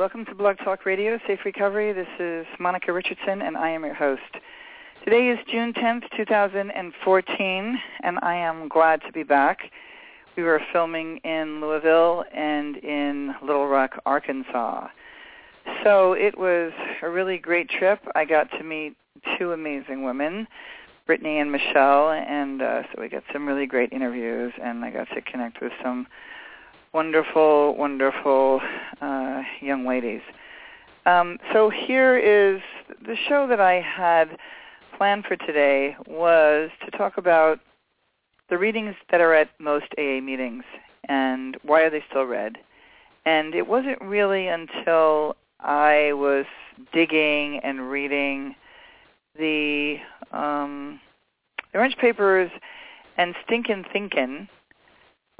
Welcome to Blog Talk Radio, Safe Recovery. This is Monica Richardson, and I am your host. Today is June 10th, 2014, and I am glad to be back. We were filming in Louisville and in Little Rock, Arkansas. So it was a really great trip. I got to meet two amazing women, Brittany and Michelle, and uh, so we got some really great interviews, and I got to connect with some wonderful, wonderful uh, young ladies. Um, so here is the show that I had planned for today was to talk about the readings that are at most AA meetings and why are they still read. And it wasn't really until I was digging and reading the um, the Orange Papers and Stinkin' Thinkin',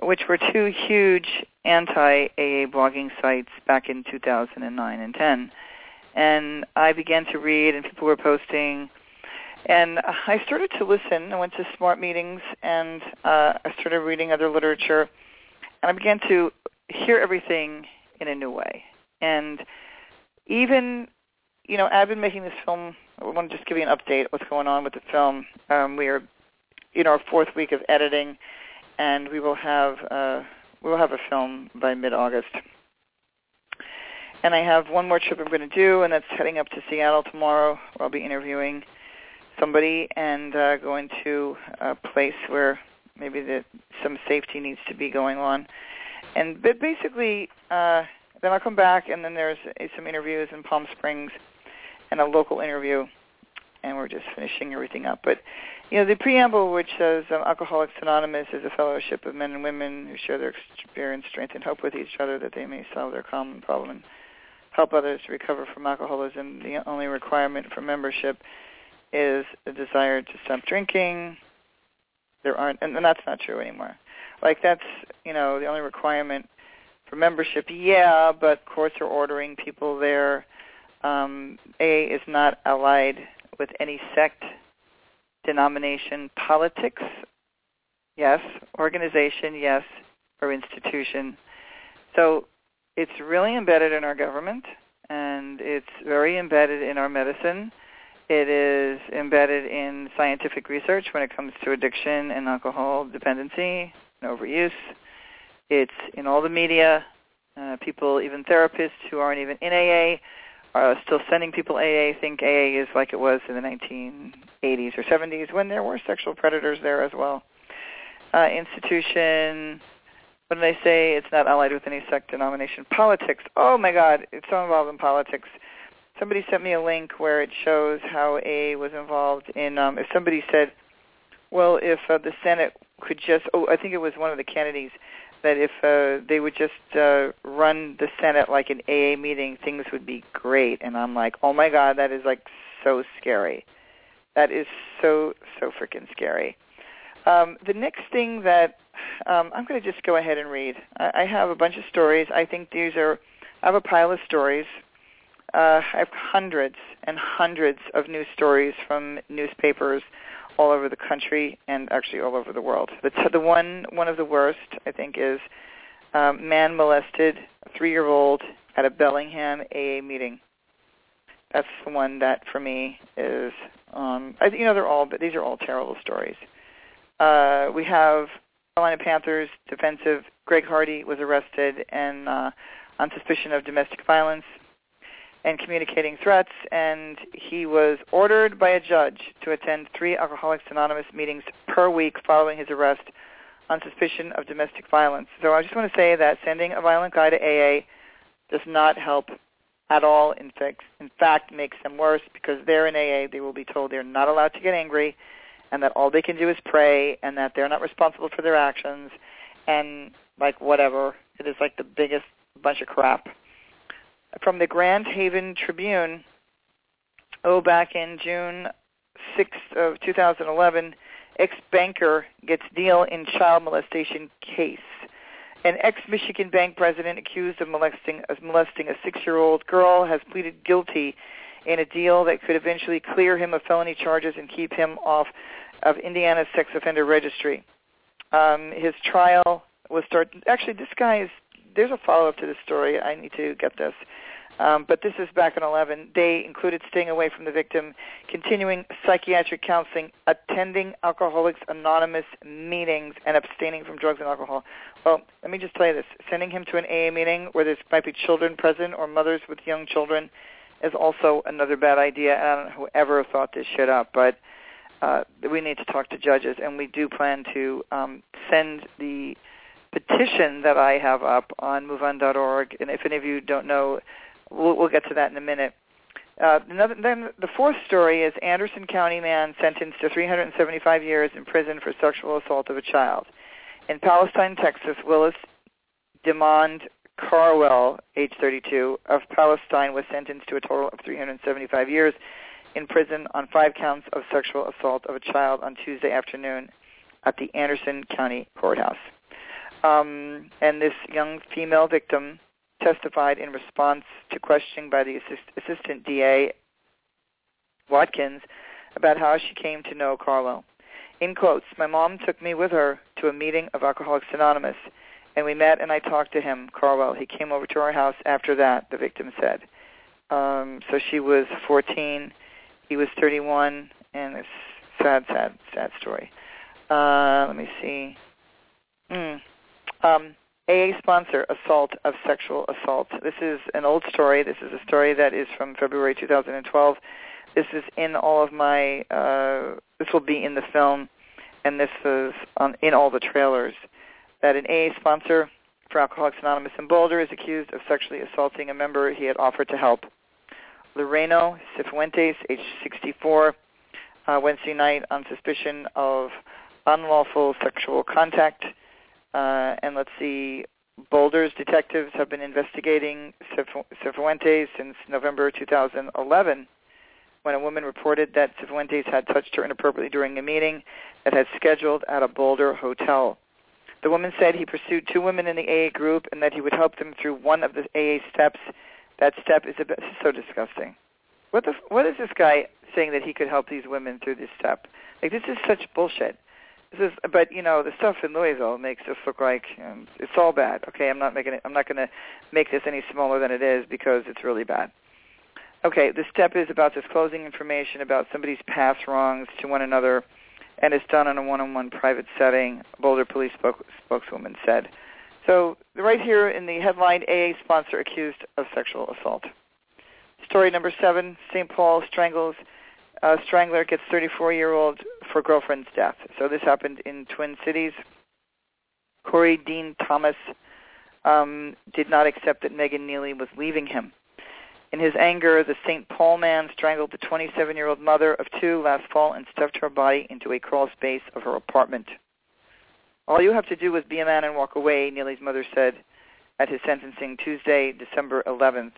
which were two huge anti-AA blogging sites back in 2009 and 10. And I began to read, and people were posting. And I started to listen. I went to smart meetings, and uh, I started reading other literature. And I began to hear everything in a new way. And even, you know, I've been making this film. I want to just give you an update what's going on with the film. Um, we are in our fourth week of editing and we will have uh, we will have a film by mid-August. And I have one more trip I'm going to do, and that's heading up to Seattle tomorrow. Where I'll be interviewing somebody and uh, going to a place where maybe the, some safety needs to be going on. And but basically, uh, then I'll come back, and then there's uh, some interviews in Palm Springs and a local interview, and we're just finishing everything up. But you know, the preamble, which says um, Alcoholics Anonymous is a fellowship of men and women who share their experience, strength, and hope with each other that they may solve their common problem and help others to recover from alcoholism. The only requirement for membership is a desire to stop drinking. There aren't, and, that's not true anymore. Like that's, you know, the only requirement for membership. Yeah, but courts are ordering people there. Um, AA is not allied with any sect denomination, politics, yes, organization, yes, or institution. So it's really embedded in our government, and it's very embedded in our medicine. It is embedded in scientific research when it comes to addiction and alcohol dependency and overuse. It's in all the media. Uh, people, even therapists who aren't even in AA, are still sending people AA. Think AA is like it was in the 1980s or 70s when there were sexual predators there as well. Uh, institution, what did I say? It's not allied with any sect denomination. Politics. Oh my God, it's so involved in politics. Somebody sent me a link where it shows how AA was involved in. Um, if somebody said, well, if uh, the Senate could just, oh, I think it was one of the Kennedys that if uh, they would just uh, run the Senate like an AA meeting, things would be great. And I'm like, oh my God, that is like so scary. That is so so freaking scary. Um, the next thing that um, I'm going to just go ahead and read. I, I have a bunch of stories. I think these are. I have a pile of stories uh, I have hundreds and hundreds of news stories from newspapers all over the country and actually all over the world. The, t- the one one of the worst, I think, is um, man molested a three-year-old at a Bellingham AA meeting. That's the one that for me is, um, I, you know, they're all, but these are all terrible stories. Uh, we have Carolina Panthers defensive Greg Hardy was arrested and uh, on suspicion of domestic violence and communicating threats, and he was ordered by a judge to attend three Alcoholics Anonymous meetings per week following his arrest on suspicion of domestic violence. So I just want to say that sending a violent guy to AA does not help at all. In fact, in fact, makes them worse because they're in AA. They will be told they're not allowed to get angry, and that all they can do is pray, and that they're not responsible for their actions, and like whatever. It is like the biggest bunch of crap. From the Grand Haven Tribune, oh, back in June 6th of 2011, ex-banker gets deal in child molestation case. An ex-Michigan bank president accused of molesting, of molesting a six-year-old girl has pleaded guilty in a deal that could eventually clear him of felony charges and keep him off of Indiana's sex offender registry. Um, his trial was start. Actually, this guy is. There's a follow-up to this story. I need to get this. Um, but this is back in 11. They included staying away from the victim, continuing psychiatric counseling, attending Alcoholics Anonymous meetings, and abstaining from drugs and alcohol. Well, let me just tell you this. Sending him to an AA meeting where there might be children present or mothers with young children is also another bad idea. I don't know whoever thought this shit up, but uh, we need to talk to judges, and we do plan to um, send the petition that I have up on MoveOn.org. And if any of you don't know, we'll, we'll get to that in a minute. Uh, another, then the fourth story is Anderson County man sentenced to 375 years in prison for sexual assault of a child. In Palestine, Texas, Willis Demond Carwell, age 32, of Palestine, was sentenced to a total of 375 years in prison on five counts of sexual assault of a child on Tuesday afternoon at the Anderson County Courthouse. Um, and this young female victim testified in response to questioning by the assist, assistant DA, Watkins, about how she came to know Carwell. In quotes, my mom took me with her to a meeting of Alcoholics Anonymous, and we met and I talked to him, Carwell. He came over to our house after that, the victim said. Um, so she was 14, he was 31, and it's sad, sad, sad story. Uh, let me see. Mm. Um, AA sponsor assault of sexual assault. This is an old story. This is a story that is from February 2012. This is in all of my. Uh, this will be in the film, and this is on, in all the trailers. That an AA sponsor for Alcoholics Anonymous in Boulder is accused of sexually assaulting a member he had offered to help. Loreno Cifuentes, age 64, uh, Wednesday night on suspicion of unlawful sexual contact uh, and let's see, Boulder's detectives have been investigating Cifuentes since November 2011 when a woman reported that Cifuentes had touched her inappropriately during a meeting that had scheduled at a Boulder hotel. The woman said he pursued two women in the AA group and that he would help them through one of the AA steps. That step is a bit, so disgusting. What the what is this guy saying that he could help these women through this step? Like this is such bullshit. This is, but you know, the stuff in Louisville makes this look like um, it's all bad. Okay, I'm not making it. I'm not going to make this any smaller than it is because it's really bad. Okay, the step is about disclosing information about somebody's past wrongs to one another, and it's done in a one-on-one private setting. Boulder Police spoke, spokeswoman said. So right here in the headline, AA sponsor accused of sexual assault. Story number seven: St. Paul strangles uh, strangler gets 34-year-old for girlfriend's death. So this happened in Twin Cities. Corey Dean Thomas um, did not accept that Megan Neely was leaving him. In his anger, the St. Paul man strangled the 27-year-old mother of two last fall and stuffed her body into a crawl space of her apartment. All you have to do is be a man and walk away, Neely's mother said at his sentencing Tuesday, December 11th,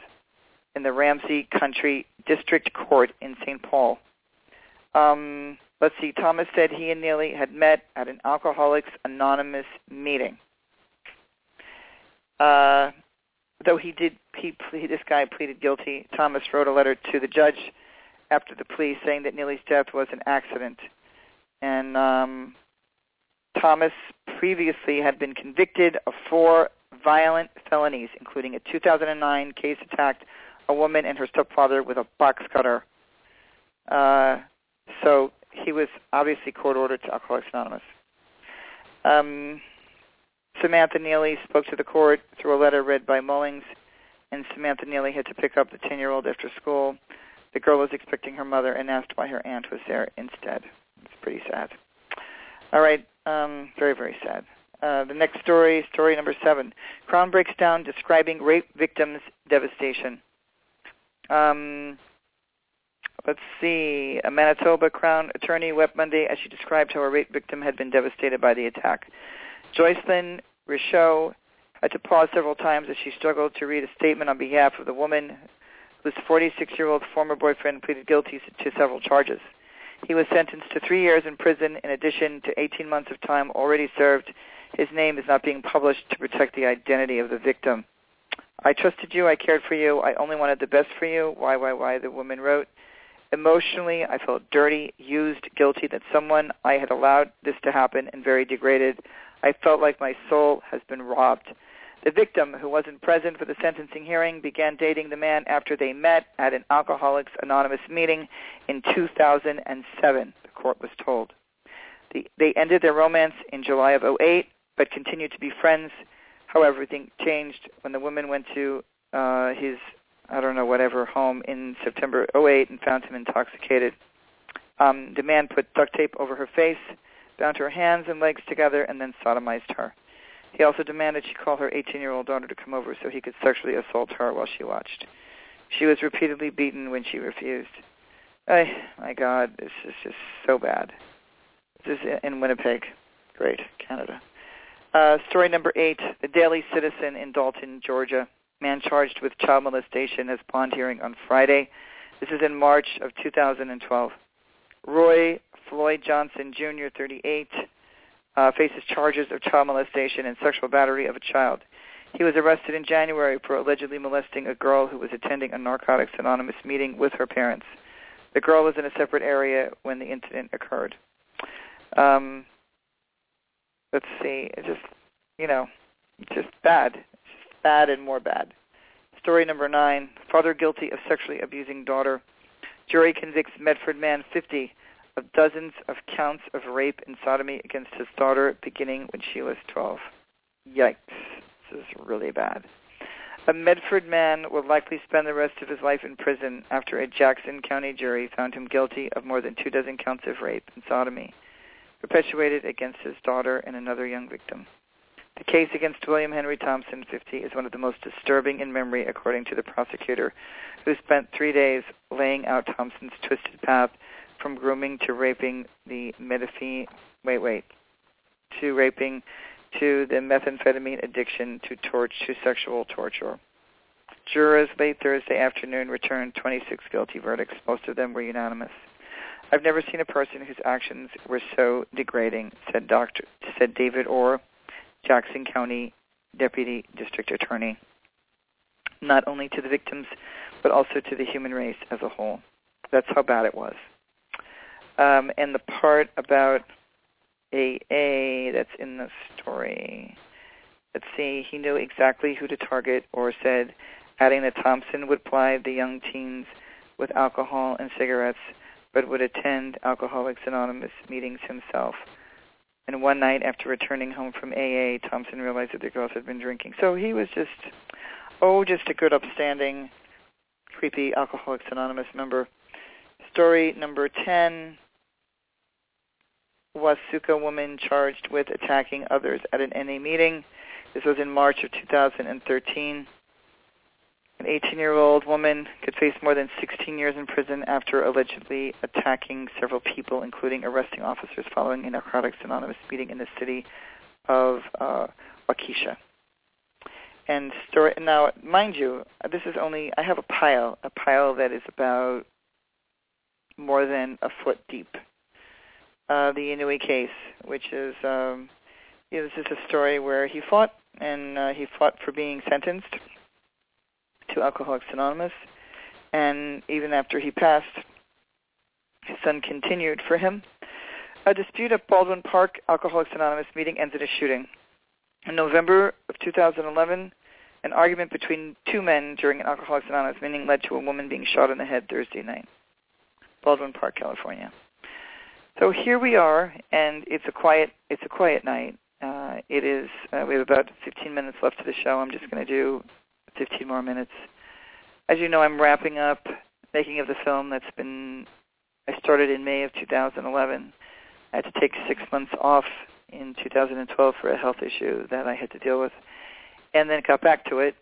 in the Ramsey County District Court in St. Paul. Um, let's see. Thomas said he and Neely had met at an Alcoholics Anonymous meeting. Uh, though he did, he this guy pleaded guilty. Thomas wrote a letter to the judge after the plea saying that Neely's death was an accident. And um, Thomas previously had been convicted of four violent felonies, including a 2009 case attacked a woman and her stepfather with a box cutter. Uh, so he was obviously court ordered to Alcoholics Anonymous. Um, Samantha Neely spoke to the court through a letter read by Mullings, and Samantha Neely had to pick up the 10-year-old after school. The girl was expecting her mother and asked why her aunt was there instead. It's pretty sad. All right, um, very, very sad. Uh, the next story, story number seven. Crown breaks down describing rape victims' devastation. Um, let's see. A Manitoba Crown attorney wept Monday as she described how a rape victim had been devastated by the attack. Joycelyn Richaud had to pause several times as she struggled to read a statement on behalf of the woman whose 46-year-old former boyfriend pleaded guilty to several charges. He was sentenced to three years in prison in addition to 18 months of time already served. His name is not being published to protect the identity of the victim. I trusted you. I cared for you. I only wanted the best for you. Why, why, why, the woman wrote. Emotionally, I felt dirty, used, guilty that someone I had allowed this to happen and very degraded. I felt like my soul has been robbed. The victim, who wasn't present for the sentencing hearing, began dating the man after they met at an Alcoholics Anonymous meeting in 2007, the court was told. The, they ended their romance in July of 08, but continued to be friends. However, everything changed when the woman went to uh, his, I don't know, whatever, home in September 08 and found him intoxicated. Um, the man put duct tape over her face, bound her hands and legs together, and then sodomized her. He also demanded she call her 18-year-old daughter to come over so he could sexually assault her while she watched. She was repeatedly beaten when she refused. Oh, my God, this is just so bad. This is in Winnipeg. Great, Canada. Uh, story number eight, the Daily Citizen in Dalton, Georgia. Man charged with child molestation has bond hearing on Friday. This is in March of 2012. Roy Floyd Johnson Jr., 38, uh, faces charges of child molestation and sexual battery of a child. He was arrested in January for allegedly molesting a girl who was attending a Narcotics Anonymous meeting with her parents. The girl was in a separate area when the incident occurred. Um, let's see, it's just, you know, just bad. Bad and more bad. Story number nine, father guilty of sexually abusing daughter. Jury convicts Medford man 50 of dozens of counts of rape and sodomy against his daughter beginning when she was 12. Yikes. This is really bad. A Medford man will likely spend the rest of his life in prison after a Jackson County jury found him guilty of more than two dozen counts of rape and sodomy perpetuated against his daughter and another young victim. The case against William Henry Thompson, 50, is one of the most disturbing in memory, according to the prosecutor, who spent three days laying out Thompson's twisted path from grooming to raping the methamphetamine, wait, wait, to raping to the methamphetamine addiction to torch to sexual torture. Jurors late Thursday afternoon returned 26 guilty verdicts. Most of them were unanimous. I've never seen a person whose actions were so degrading, said Dr. said David Orr, Jackson County Deputy District Attorney, not only to the victims, but also to the human race as a whole. That's how bad it was. Um, and the part about AA that's in the story, let's see, he knew exactly who to target or said, adding that Thompson would ply the young teens with alcohol and cigarettes, but would attend Alcoholics Anonymous meetings himself. And one night after returning home from AA, Thompson realized that the girls had been drinking. So he was just, oh, just a good, upstanding, creepy Alcoholics Anonymous member. Story number 10, Waukesha woman charged with attacking others at an NA meeting. This was in March of 2013. An 18-year-old woman could face more than 16 years in prison after allegedly attacking several people, including arresting officers following a Narcotics Anonymous meeting in the city of uh, Waukesha. And story now, mind you, this is only I have a pile, a pile that is about more than a foot deep uh, the Inouye case, which is um, you know, this is a story where he fought and uh, he fought for being sentenced to Alcoholics Anonymous, and even after he passed, his son continued for him. A dispute at Baldwin Park Alcoholics Anonymous meeting ended in a shooting. In November of 2011, an argument between two men during an Alcoholics Anonymous meeting led to a woman being shot in the head Thursday night. Baldwin Park, California. So here we are, and it's a quiet it's a quiet night. Uh, it is. Uh, we have about 15 minutes left to the show. I'm just going to do 15 more minutes. As you know, I'm wrapping up making of the film that's been. I started in May of 2011. I had to take six months off in 2012 for a health issue that I had to deal with, and then got back to it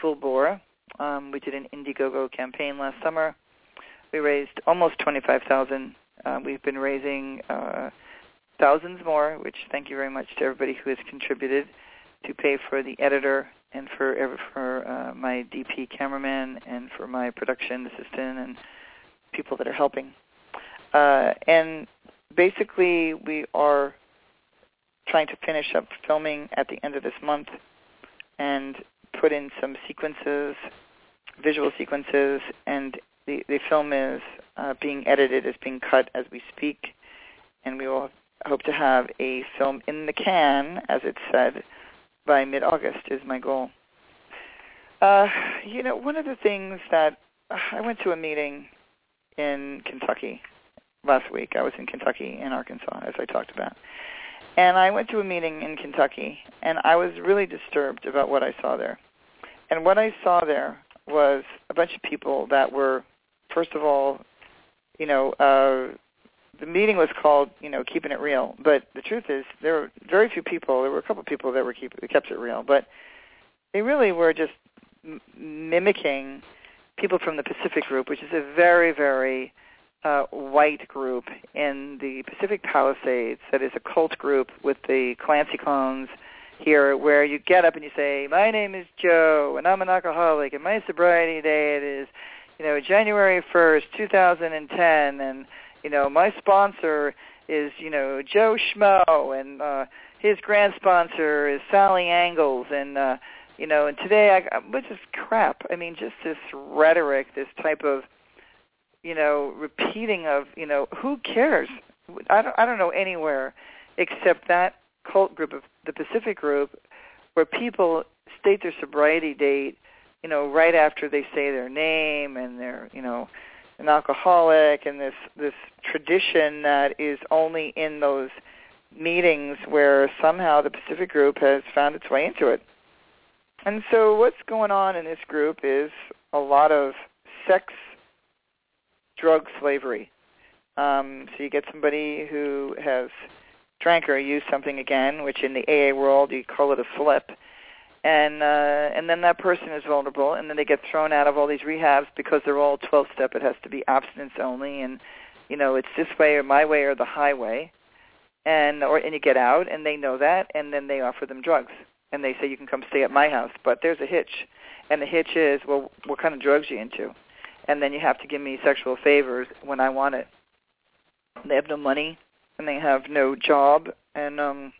full bore. Um, we did an Indiegogo campaign last summer. We raised almost 25,000 uh, we've been raising uh, thousands more, which thank you very much to everybody who has contributed to pay for the editor and for for uh, my DP cameraman and for my production assistant and people that are helping. Uh, and basically, we are trying to finish up filming at the end of this month and put in some sequences, visual sequences, and the, the film is uh, being edited, is being cut as we speak, and we will hope to have a film in the can, as it's said, by mid-August is my goal. Uh, you know, one of the things that I went to a meeting in Kentucky last week. I was in Kentucky and Arkansas, as I talked about. And I went to a meeting in Kentucky, and I was really disturbed about what I saw there. And what I saw there was a bunch of people that were first of all, you know, uh, the meeting was called, you know, keeping it real. But the truth is, there were very few people. There were a couple of people that were keep that kept it real, but they really were just m- mimicking people from the Pacific Group, which is a very, very uh, white group in the Pacific Palisades. That is a cult group with the Clancy clones here, where you get up and you say, "My name is Joe, and I'm an alcoholic, and my sobriety date is." you know, January 1st, 2010, and, you know, my sponsor is, you know, Joe Schmo, and uh, his grand sponsor is Sally Angles, and, uh, you know, and today, I, which is crap. I mean, just this rhetoric, this type of, you know, repeating of, you know, who cares? I don't, I don't know anywhere except that cult group of the Pacific group where people state their sobriety date you know, right after they say their name and they're, you know, an alcoholic and this this tradition that is only in those meetings where somehow the Pacific group has found its way into it. And so what's going on in this group is a lot of sex, drug slavery. Um, so you get somebody who has drank or used something again, which in the AA world you call it a slip and uh, and then that person is vulnerable, and then they get thrown out of all these rehabs because they're all 12 step. It has to be abstinence only, and you know it's this way or my way or the highway, and or and you get out, and they know that, and then they offer them drugs, and they say you can come stay at my house, but there's a hitch, and the hitch is well, what kind of drugs are you into, and then you have to give me sexual favors when I want it. They have no money, and they have no job, and um,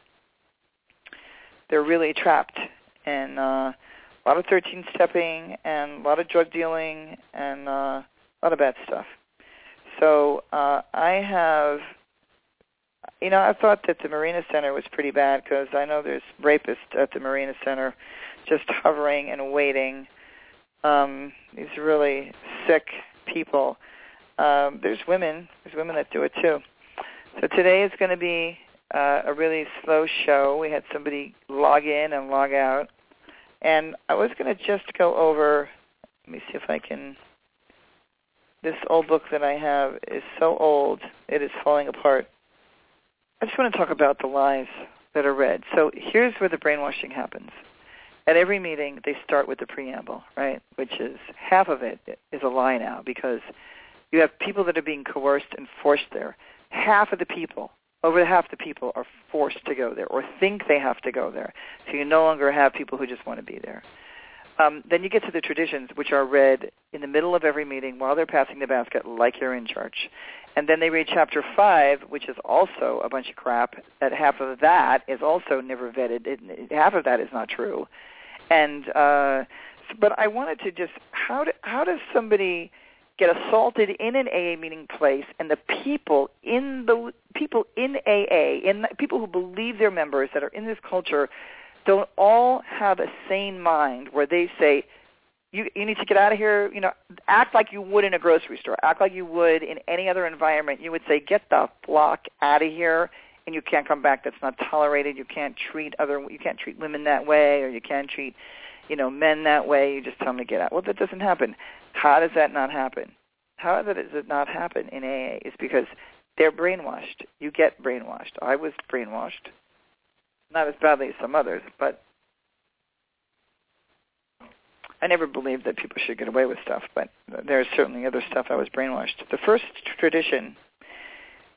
they're really trapped and uh, a lot of 13 stepping and a lot of drug dealing and uh, a lot of bad stuff. So uh, I have, you know, I thought that the Marina Center was pretty bad because I know there's rapists at the Marina Center just hovering and waiting. Um, these really sick people. Um, there's women. There's women that do it too. So today is going to be uh, a really slow show. We had somebody log in and log out. And I was going to just go over, let me see if I can, this old book that I have is so old, it is falling apart. I just want to talk about the lies that are read. So here's where the brainwashing happens. At every meeting, they start with the preamble, right? Which is half of it is a lie now because you have people that are being coerced and forced there. Half of the people over half the people are forced to go there or think they have to go there. So you no longer have people who just want to be there. Um, then you get to the traditions, which are read in the middle of every meeting while they're passing the basket, like you're in church. And then they read chapter 5, which is also a bunch of crap. That half of that is also never vetted. It, half of that is not true. And uh, but I wanted to just how do, how does somebody get assaulted in an AA meeting place, and the people in the people in AA, the people who believe they're members that are in this culture, don't all have a sane mind where they say, you you need to get out of here. You know, act like you would in a grocery store. Act like you would in any other environment. You would say, get the flock out of here, and you can't come back. That's not tolerated. You can't treat other. You can't treat women that way, or you can't treat, you know, men that way. You just tell them to get out. Well, that doesn't happen. How does that not happen? How does it not happen in AA? Is because they're brainwashed. You get brainwashed. I was brainwashed. Not as badly as some others, but I never believed that people should get away with stuff, but there's certainly other stuff I was brainwashed. The first tradition,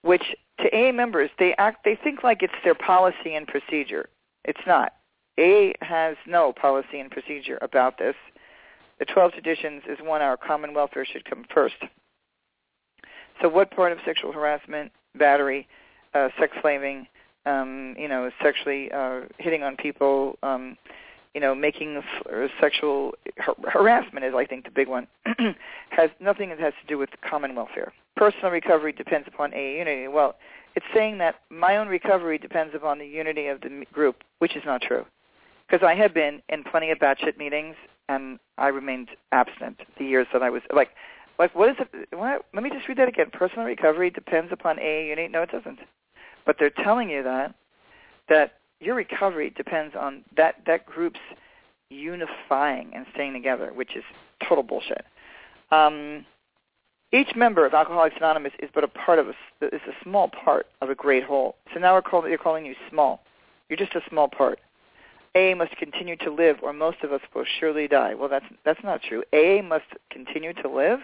which to AA members, they act, they think like it's their policy and procedure. It's not. AA has no policy and procedure about this. The 12 traditions is one our common welfare should come first. So what part of sexual harassment, battery, uh, sex slaving, um, you know, sexually uh, hitting on people, um, you know, making sexual har- harassment is, I think, the big one, has nothing that has to do with common welfare. Personal recovery depends upon AA unity. Well, it's saying that my own recovery depends upon the unity of the group, which is not true. Because I have been in plenty of batshit meetings, and I remained abstinent the years that I was like, like what is it? What, let me just read that again. Personal recovery depends upon AA unity. No, it doesn't. But they're telling you that that your recovery depends on that that group's unifying and staying together, which is total bullshit. Um, each member of Alcoholics Anonymous is but a part of a is a small part of a great whole. So now we're calling they're calling you small. You're just a small part. AA must continue to live, or most of us will surely die. Well, that's that's not true. AA must continue to live,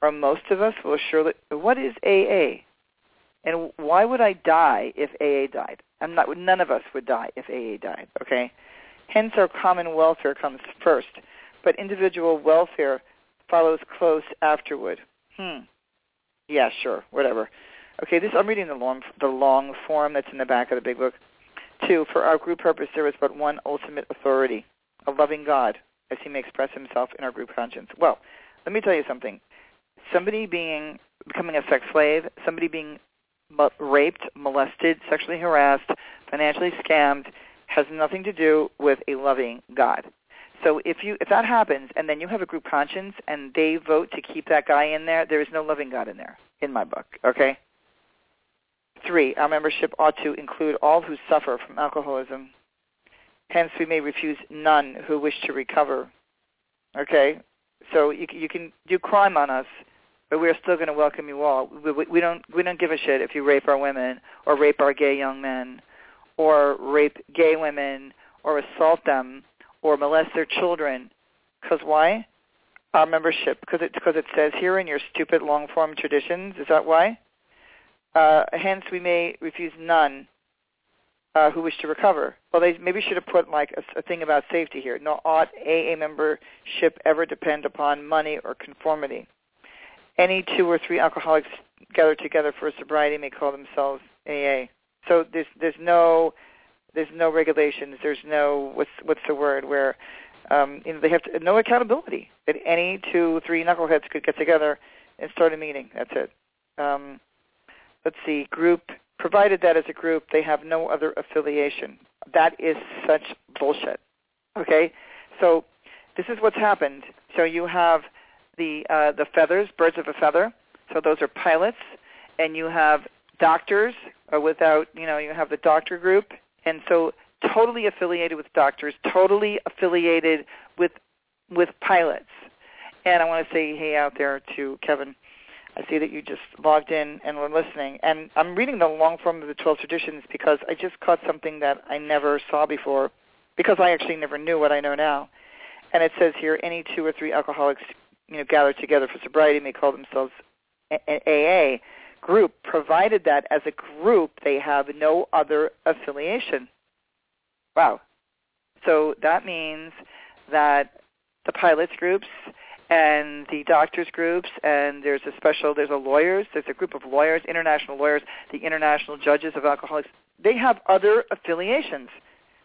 or most of us will surely. What is AA? And why would I die if AA died? I'm not. None of us would die if AA died. Okay. Hence, our common welfare comes first, but individual welfare follows close afterward. Hmm. Yeah, sure, whatever. Okay, this I'm reading the long the long form that's in the back of the big book. Two, for our group purpose, there is but one ultimate authority, a loving God, as he may express himself in our group conscience. Well, let me tell you something. Somebody being becoming a sex slave, somebody being raped, molested, sexually harassed, financially scammed, has nothing to do with a loving God. So if you if that happens and then you have a group conscience and they vote to keep that guy in there, there is no loving God in there in my book. Okay. Three, our membership ought to include all who suffer from alcoholism. Hence, we may refuse none who wish to recover. Okay, so you, you can do crime on us, but we're still going to welcome you all. We, we, we don't we don't give a shit if you rape our women or rape our gay young men, or rape gay women or assault them or molest their children. Because why? Our membership, because it because it says here in your stupid long form traditions. Is that why? Uh, hence, we may refuse none uh, who wish to recover. Well, they maybe should have put like a, a thing about safety here. No ought AA membership ever depend upon money or conformity. Any two or three alcoholics gathered together for sobriety may call themselves AA. So there's there's no there's no regulations. There's no what's what's the word where um, you know they have to, no accountability. That any two three knuckleheads could get together and start a meeting. That's it. Um, let's see, group provided that as a group they have no other affiliation. That is such bullshit. Okay, so this is what's happened. So you have the uh, the feathers, birds of a feather. So those are pilots, and you have doctors uh, without you know you have the doctor group, and so totally affiliated with doctors, totally affiliated with with pilots. And I want to say hey out there to Kevin. I see that you just logged in and were listening. And I'm reading the long form of the 12 traditions because I just caught something that I never saw before because I actually never knew what I know now. And it says here, any two or three alcoholics you know, gathered together for sobriety may call themselves an AA group, provided that as a group they have no other affiliation. Wow. So that means that the pilots groups and the doctors groups and there's a special there's a lawyers there's a group of lawyers international lawyers the international judges of alcoholics they have other affiliations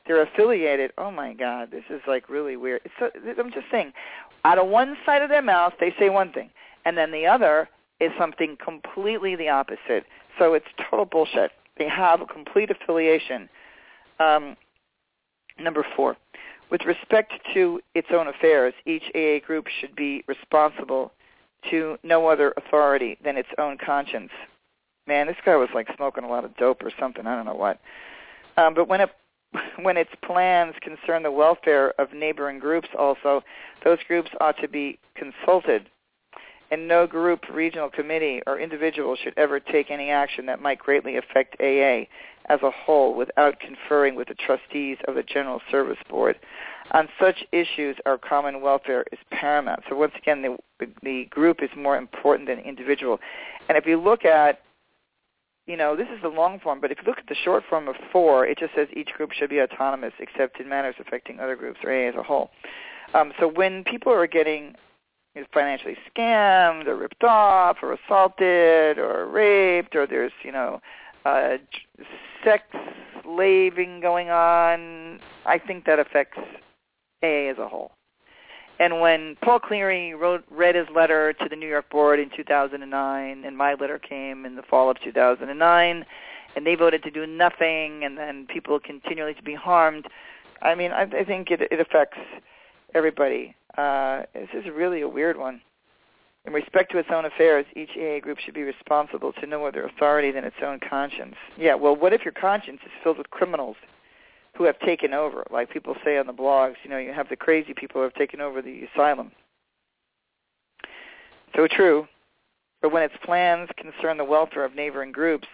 they're affiliated. Oh my God, this is like really weird. It's so, I'm just saying, out of one side of their mouth they say one thing, and then the other is something completely the opposite. So it's total bullshit. They have a complete affiliation. Um, number four, with respect to its own affairs, each AA group should be responsible to no other authority than its own conscience. Man, this guy was like smoking a lot of dope or something. I don't know what. Um, but when it when its plans concern the welfare of neighboring groups also, those groups ought to be consulted. And no group, regional committee, or individual should ever take any action that might greatly affect AA as a whole without conferring with the trustees of the General Service Board. On such issues, our common welfare is paramount. So once again, the, the, group is more important than individual. And if you look at you know, this is the long form, but if you look at the short form of four, it just says each group should be autonomous except in matters affecting other groups or AA as a whole. Um, so when people are getting financially scammed or ripped off or assaulted or raped or there's, you know, uh, sex slaving going on, I think that affects AA as a whole. And when Paul Cleary wrote, read his letter to the New York board in 2009, and my letter came in the fall of 2009, and they voted to do nothing, and then people continually to be harmed. I mean, I, I think it, it affects everybody. Uh, this is really a weird one. In respect to its own affairs, each AA group should be responsible to no other authority than its own conscience. Yeah, well, what if your conscience is filled with criminals? who have taken over. Like people say on the blogs, you know, you have the crazy people who have taken over the asylum. So true. But when its plans concern the welfare of neighboring groups,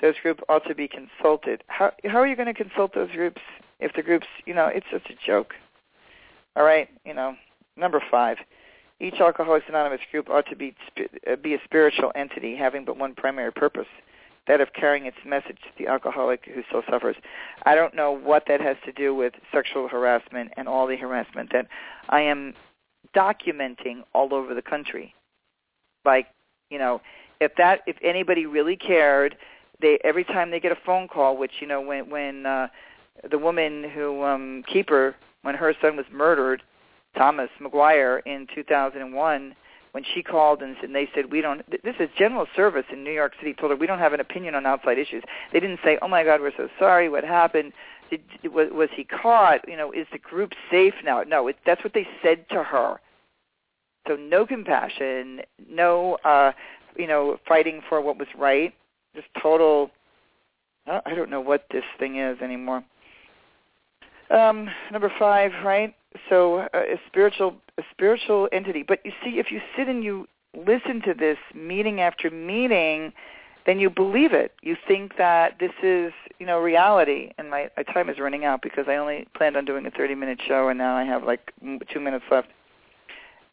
those groups ought to be consulted. How how are you going to consult those groups if the groups, you know, it's such a joke. All right, you know, number 5. Each Alcoholics Anonymous group ought to be be a spiritual entity having but one primary purpose, that of carrying its message to the alcoholic who still suffers. I don't know what that has to do with sexual harassment and all the harassment that I am documenting all over the country. Like, you know, if that if anybody really cared, they every time they get a phone call, which you know when when uh, the woman who um keeper when her son was murdered, Thomas McGuire in 2001 when she called and, and they said we don't this is general service in New York City told her we don't have an opinion on outside issues. They didn't say, "Oh my god, we're so sorry, what happened?" Did, was, was he caught? You know, is the group safe now? No, it, that's what they said to her. So no compassion, no uh, you know, fighting for what was right. Just total I don't know what this thing is anymore. Um, number five, right? So uh, a spiritual a spiritual entity. But you see, if you sit and you listen to this meeting after meeting, then you believe it. You think that this is, you know, reality. And my, my time is running out because I only planned on doing a 30-minute show, and now I have like two minutes left.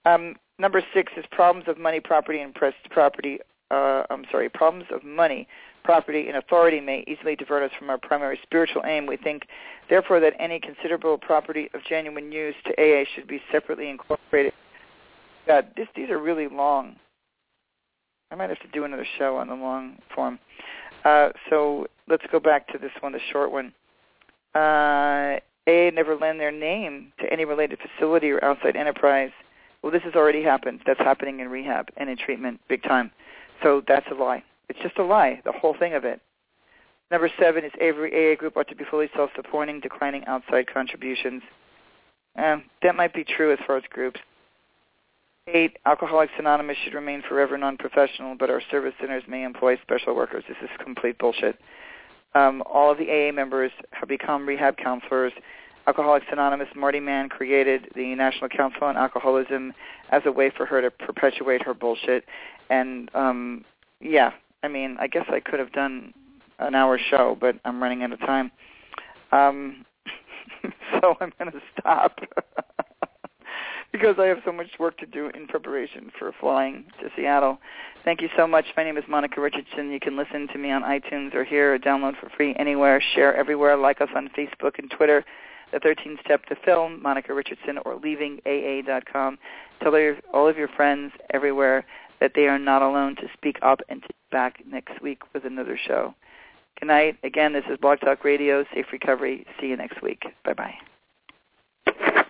Um, number six is problems of money, property, and pressed property. Uh, I'm sorry, problems of money, property, and authority may easily divert us from our primary spiritual aim. We think, therefore, that any considerable property of genuine use to AA should be separately incorporated. God, this, these are really long. I might have to do another show on the long form. Uh, so let's go back to this one, the short one. Uh, AA never lend their name to any related facility or outside enterprise. Well, this has already happened. That's happening in rehab and in treatment, big time. So that's a lie. It's just a lie, the whole thing of it. Number seven is every AA group ought to be fully self-supporting, declining outside contributions. Um, that might be true as far as groups. Eight, Alcoholics Anonymous should remain forever non-professional, but our service centers may employ special workers. This is complete bullshit. Um, all of the AA members have become rehab counselors. Alcoholics Anonymous, Marty Mann created the National Council on Alcoholism as a way for her to perpetuate her bullshit. And um, yeah, I mean, I guess I could have done an hour show, but I'm running out of time. Um, so I'm going to stop because I have so much work to do in preparation for flying to Seattle. Thank you so much. My name is Monica Richardson. You can listen to me on iTunes or here or download for free anywhere. Share everywhere. Like us on Facebook and Twitter. The 13 Step to Film, Monica Richardson, or leavingaa.com. Tell all of your friends everywhere that they are not alone to speak up and to back next week with another show. Good night. Again, this is Blog Talk Radio, Safe Recovery. See you next week. Bye-bye.